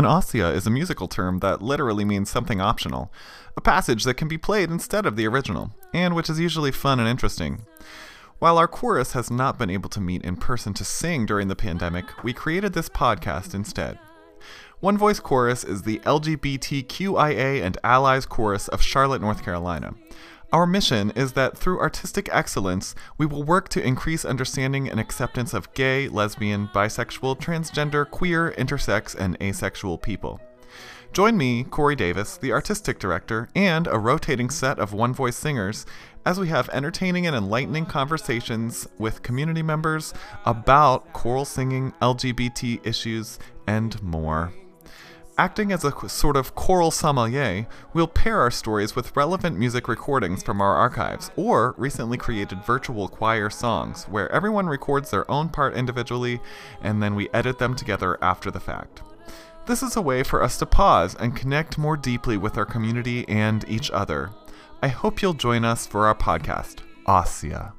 An ossia is a musical term that literally means something optional, a passage that can be played instead of the original, and which is usually fun and interesting. While our chorus has not been able to meet in person to sing during the pandemic, we created this podcast instead. One Voice Chorus is the LGBTQIA and Allies Chorus of Charlotte, North Carolina. Our mission is that through artistic excellence, we will work to increase understanding and acceptance of gay, lesbian, bisexual, transgender, queer, intersex, and asexual people. Join me, Corey Davis, the artistic director, and a rotating set of One Voice singers as we have entertaining and enlightening conversations with community members about choral singing, LGBT issues, and more. Acting as a sort of choral sommelier, we'll pair our stories with relevant music recordings from our archives, or recently created virtual choir songs, where everyone records their own part individually and then we edit them together after the fact. This is a way for us to pause and connect more deeply with our community and each other. I hope you'll join us for our podcast, Ossia.